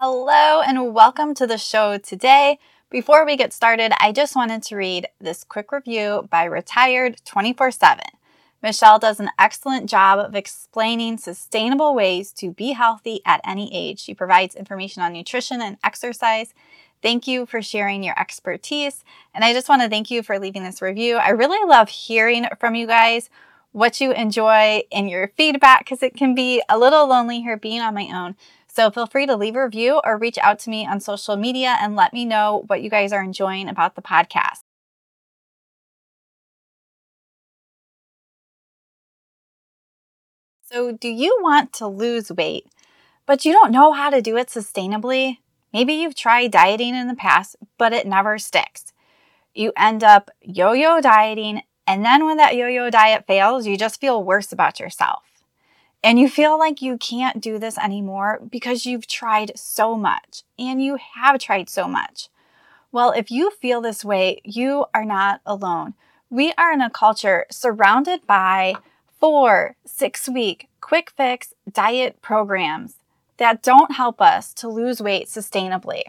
Hello and welcome to the show today. Before we get started, I just wanted to read this quick review by Retired 24 7. Michele does an excellent job of explaining sustainable ways to be healthy at any age. She provides information on nutrition and exercise. Thank you for sharing your expertise. And I just want to thank you for leaving this review. I really love hearing from you guys what you enjoy and your feedback because it can be a little lonely here being on my own. So feel free to leave a review or reach out to me on social media and let me know what you guys are enjoying about the podcast. So, do you want to lose weight, but you don't know how to do it sustainably? Maybe you've tried dieting in the past, but it never sticks. You end up yo yo dieting, and then when that yo yo diet fails, you just feel worse about yourself and you feel like you can't do this anymore because you've tried so much and you have tried so much. Well, if you feel this way, you are not alone. We are in a culture surrounded by four, six week quick fix diet programs that don't help us to lose weight sustainably.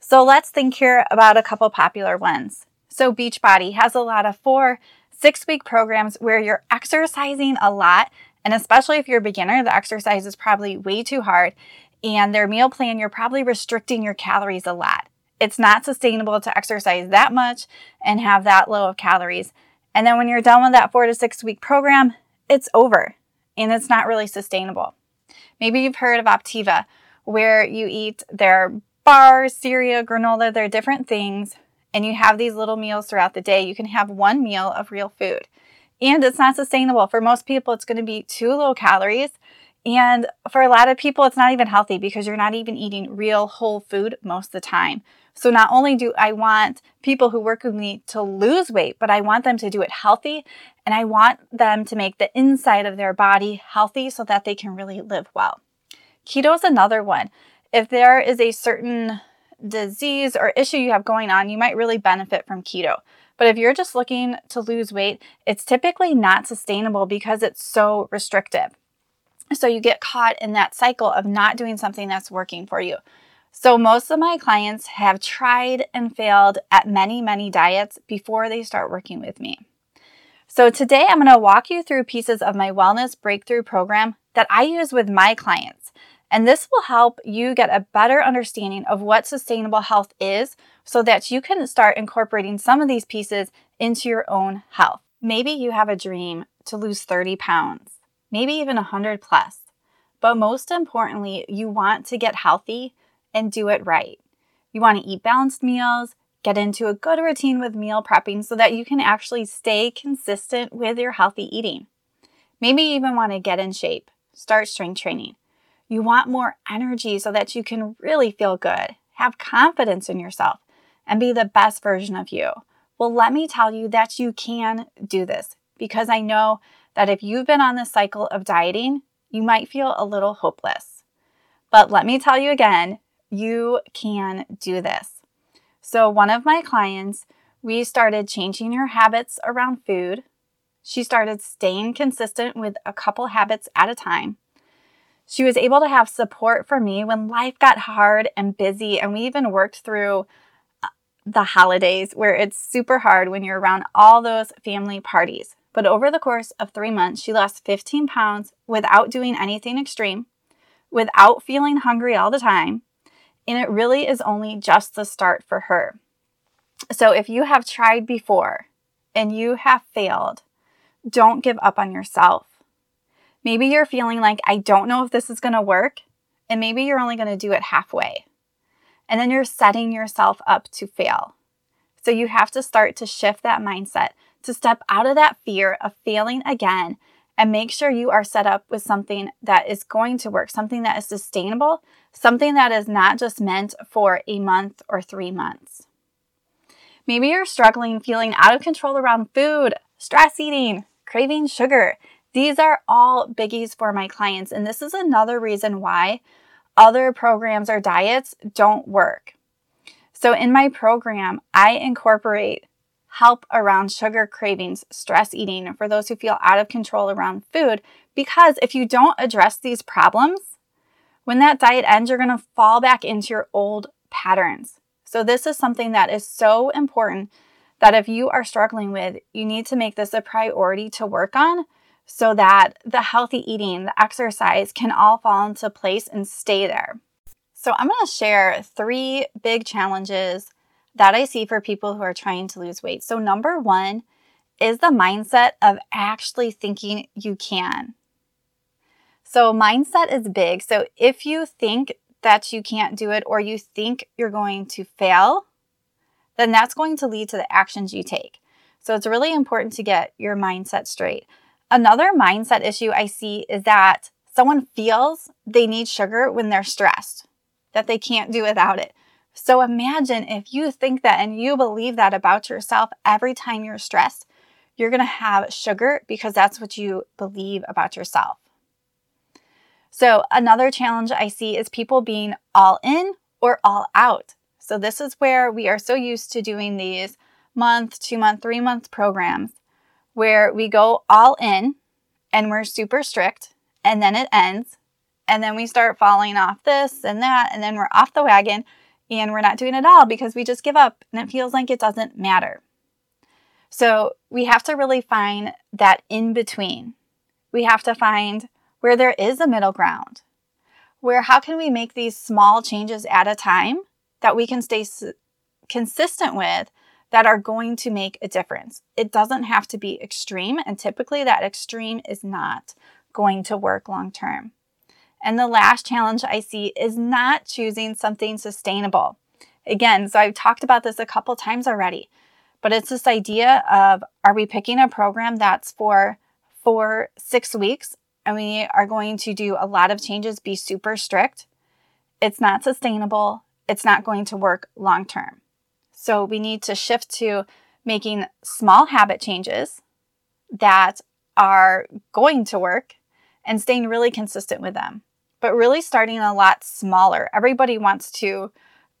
So let's think here about a couple popular ones. So Beachbody has a lot of four, six week programs where you're exercising a lot and especially if you're a beginner, the exercise is probably way too hard. And their meal plan, you're probably restricting your calories a lot. It's not sustainable to exercise that much and have that low of calories. And then when you're done with that four to six week program, it's over and it's not really sustainable. Maybe you've heard of Optavia, where you eat their bars, cereal, granola, they're different things, and you have these little meals throughout the day. You can have one meal of real food and it's not sustainable. For most people, it's going to be too low calories. And for a lot of people, it's not even healthy because you're not even eating real whole food most of the time. So not only do I want people who work with me to lose weight, but I want them to do it healthy and I want them to make the inside of their body healthy so that they can really live well. Keto is another one. If there is a certain disease or issue you have going on, you might really benefit from keto. But if you're just looking to lose weight, it's typically not sustainable because it's so restrictive. So you get caught in that cycle of not doing something that's working for you. So most of my clients have tried and failed at many, many diets before they start working with me. So today I'm going to walk you through pieces of my wellness breakthrough program that I use with my clients. And this will help you get a better understanding of what sustainable health is so that you can start incorporating some of these pieces into your own health. Maybe you have a dream to lose 30 pounds, maybe even 100 plus. But most importantly, you want to get healthy and do it right. You want to eat balanced meals, get into a good routine with meal prepping so that you can actually stay consistent with your healthy eating. Maybe you even want to get in shape, start strength training. You want more energy so that you can really feel good, have confidence in yourself, and be the best version of you. Well, let me tell you that you can do this because I know that if you've been on this cycle of dieting, you might feel a little hopeless. But let me tell you again, you can do this. So, one of my clients, we started changing her habits around food. She started staying consistent with a couple habits at a time. She was able to have support for me when life got hard and busy, and we even worked through uh, the holidays where it's super hard when you're around all those family parties. But over the course of three months, she lost 15 pounds without doing anything extreme, without feeling hungry all the time. And it really is only just the start for her. So if you have tried before and you have failed, don't give up on yourself. Maybe you're feeling like, I don't know if this is going to work, and maybe you're only going to do it halfway. And then you're setting yourself up to fail. So you have to start to shift that mindset, to step out of that fear of failing again and make sure you are set up with something that is going to work, something that is sustainable, something that is not just meant for a month or three months. Maybe you're struggling feeling out of control around food, stress eating, craving sugar, these are all biggies for my clients, and this is another reason why other programs or diets don't work. So, in my program, I incorporate help around sugar cravings, stress eating for those who feel out of control around food, because if you don't address these problems, When that diet ends, you're going to fall back into your old patterns. So, this is something that is so important that if you are struggling with, you need to make this a priority to work on so that the healthy eating, the exercise can all fall into place and stay there. So, I'm going to share three big challenges that I see for people who are trying to lose weight. So, number one is the mindset of actually thinking you can. So, mindset is big. So, if you think that you can't do it or you think you're going to fail, then that's going to lead to the actions you take. So, it's really important to get your mindset straight. Another mindset issue I see is that someone feels they need sugar when they're stressed, that they can't do without it. So imagine if you think that and you believe that about yourself every time you're stressed, you're going to have sugar because that's what you believe about yourself. So, another challenge I see is people being all in or all out. So, this is where we are so used to doing these month, two month, three month programs where we go all in and we're super strict and then it ends and then we start falling off this and that and then we're off the wagon and we're not doing it all because we just give up and it feels like it doesn't matter. So, we have to really find that in between. We have to find where there is a middle ground. Where how can we make these small changes at a time that we can stay s- consistent with that are going to make a difference? It doesn't have to be extreme, and typically that extreme is not going to work long term. And the last challenge I see is not choosing something sustainable. Again, so I've talked about this a couple times already, but it's this idea of are we picking a program that's for for six weeks and we are going to do a lot of changes, be super strict, it's not sustainable. It's not going to work long term. So we need to shift to making small habit changes that are going to work and staying really consistent with them, but really starting a lot smaller. Everybody wants to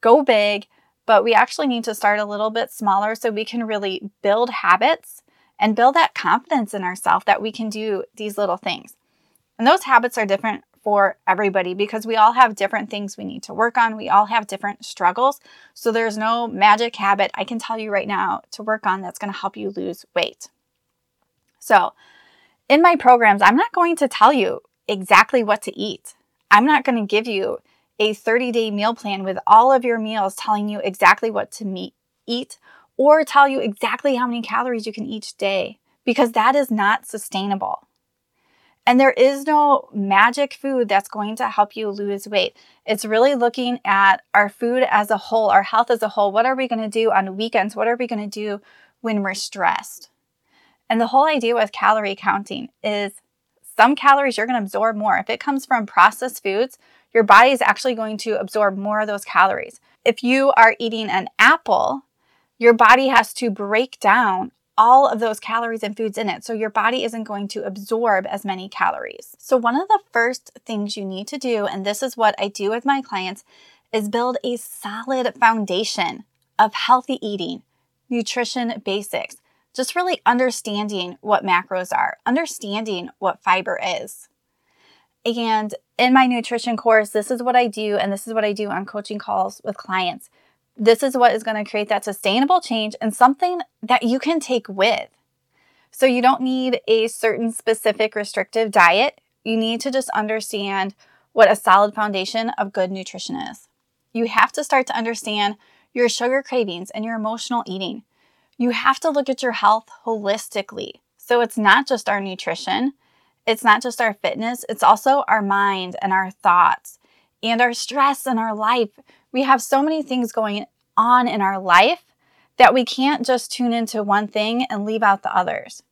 go big, but we actually need to start a little bit smaller so we can really build habits and build that confidence in ourselves that we can do these little things. And those habits are different for everybody because we all have different things we need to work on. We all have different struggles. So there's no magic habit I can tell you right now to work on that's going to help you lose weight. So, in my programs, I'm not going to tell you exactly what to eat. I'm not going to give you a 30 day meal plan with all of your meals telling you exactly what to meet, eat or tell you exactly how many calories you can each day because that is not sustainable. And there is no magic food that's going to help you lose weight. It's really looking at our food as a whole, our health as a whole. What are we going to do on weekends? What are we going to do when we're stressed? And the whole idea with calorie counting is some calories you're going to absorb more. If it comes from processed foods, your body is actually going to absorb more of those calories. If you are eating an apple, your body has to break down all of those calories and foods in it. So your body isn't going to absorb as many calories. So, one of the first things you need to do, and this is what I do with my clients, is build a solid foundation of healthy eating, nutrition basics, just really understanding what macros are, understanding what fiber is. And in my nutrition course, this is what I do, and this is what I do on coaching calls with clients this is what is going to create that sustainable change and something that you can take with. So you don't need a certain specific restrictive diet. You need to just understand what a solid foundation of good nutrition is. You have to start to understand your sugar cravings and your emotional eating. You have to look at your health holistically. So it's not just our nutrition, it's not just our fitness, it's also our mind and our thoughts and our stress and our life. We have so many things going on in our life that we can't just tune into one thing and leave out the others.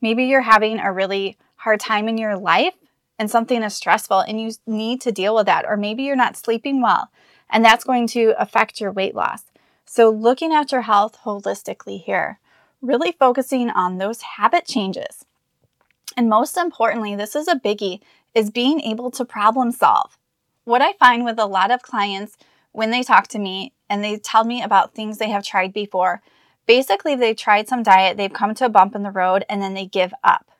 Maybe you're having a really hard time in your life and something is stressful and you need to deal with that. Or maybe you're not sleeping well and that's going to affect your weight loss. So, looking at your health holistically here, really focusing on those habit changes. And most importantly, this is a biggie, is being able to problem solve. What I find with a lot of clients when they talk to me and they tell me about things they have tried before, basically they've tried some diet, they've come to a bump in the road, and then they give up.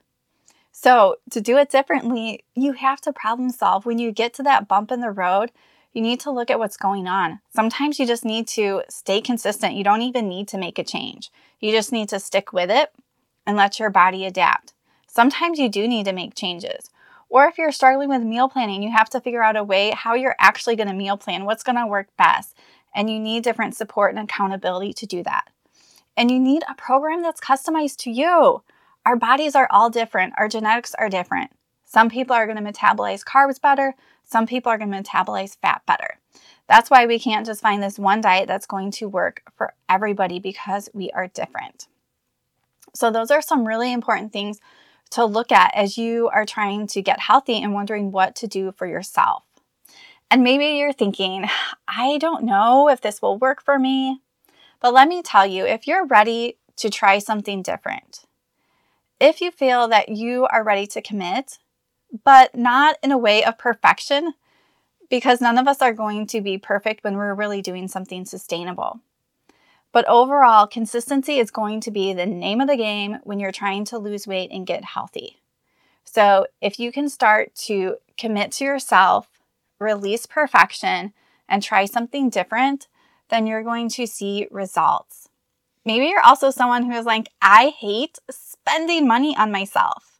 So, to do it differently, you have to problem solve. When you get to that bump in the road, you need to look at what's going on. Sometimes you just need to stay consistent. You don't even need to make a change. You just need to stick with it and let your body adapt. Sometimes you do need to make changes. Or if you're struggling with meal planning, you have to figure out a way how you're actually going to meal plan, what's going to work best. And you need different support and accountability to do that. And you need a program that's customized to you. Our bodies are all different, our genetics are different. Some people are going to metabolize carbs better, some people are going to metabolize fat better. That's why we can't just find this one diet that's going to work for everybody because we are different. So, those are some really important things to look at as you are trying to get healthy and wondering what to do for yourself. And maybe you're thinking, I don't know if this will work for me. But let me tell you, if you're ready to try something different, if you feel that you are ready to commit, but not in a way of perfection, because none of us are going to be perfect when we're really doing something sustainable. But overall, consistency is going to be the name of the game when you're trying to lose weight and get healthy. So, if you can start to commit to yourself, release perfection, and try something different, then you're going to see results. Maybe you're also someone who is like, I hate spending money on myself.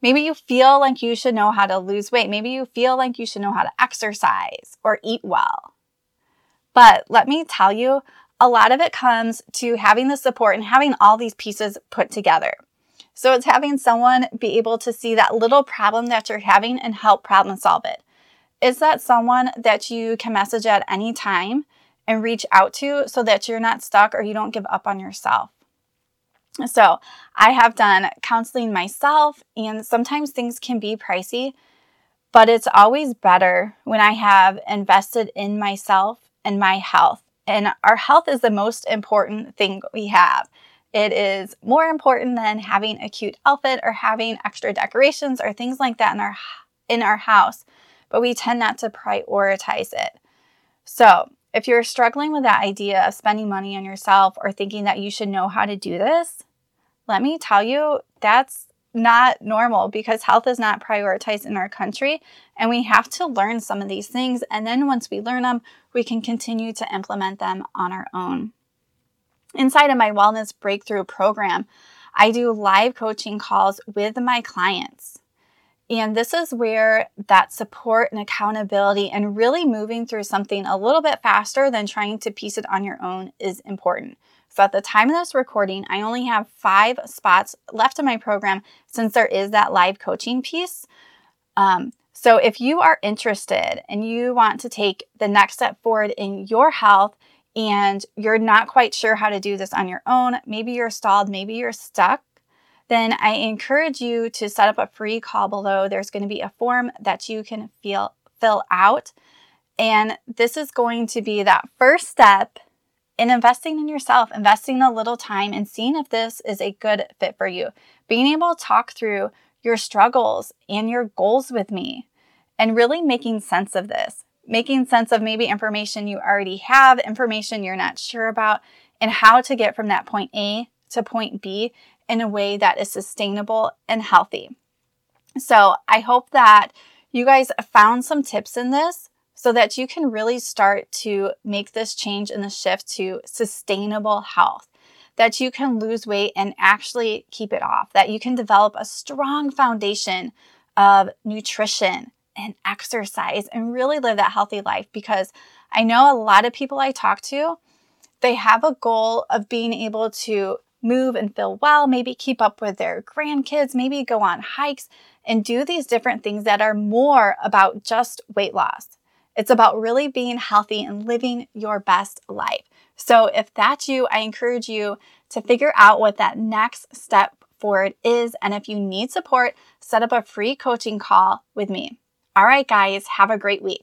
Maybe you feel like you should know how to lose weight. Maybe you feel like you should know how to exercise or eat well. But let me tell you, a lot of it comes to having the support and having all these pieces put together. So it's having someone be able to see that little problem that you're having and help problem solve it. Is that someone that you can message at any time and reach out to so that you're not stuck or you don't give up on yourself? So, I have done counseling myself, and sometimes things can be pricey, but it's always better when I have invested in myself and my health and our health is the most important thing we have. It is more important than having a cute outfit or having extra decorations or things like that in our in our house, but we tend not to prioritize it. So, if you're struggling with that idea of spending money on yourself or thinking that you should know how to do this, let me tell you, that's not normal because health is not prioritized in our country and we have to learn some of these things and then once we learn them we can continue to implement them on our own. Inside of my wellness breakthrough program i do live coaching calls with my clients. And this is where that support and accountability and really moving through something a little bit faster than trying to piece it on your own is important so at the time of this recording, I only have five spots left in my program since there is that live coaching piece. Um, so if you are interested and you want to take the next step forward in your health and you're not quite sure how to do this on your own, maybe you're stalled, maybe you're stuck, then I encourage you to set up a free call below. There's going to be a form that you can feel, fill out. And this is going to be that first step in investing in yourself, investing a little time and seeing if this is a good fit for you. Being able to talk through your struggles and your goals with me and really making sense of this, making sense of maybe information you already have, information you're not sure about, and how to get from that point A to point B in a way that is sustainable and healthy. So I hope that you guys found some tips in this so that you can really start to make this change and the shift to sustainable health. That you can lose weight and actually keep it off, that you can develop a strong foundation of nutrition and exercise and really live that healthy life because I know a lot of people I talk to, they have a goal of being able to move and feel well, maybe keep up with their grandkids, maybe go on hikes and do these different things that are more about just weight loss. It's about really being healthy and living your best life. So, if that's you, I encourage you to figure out what that next step forward is. And if you need support, set up a free coaching call with me. All right, guys, have a great week.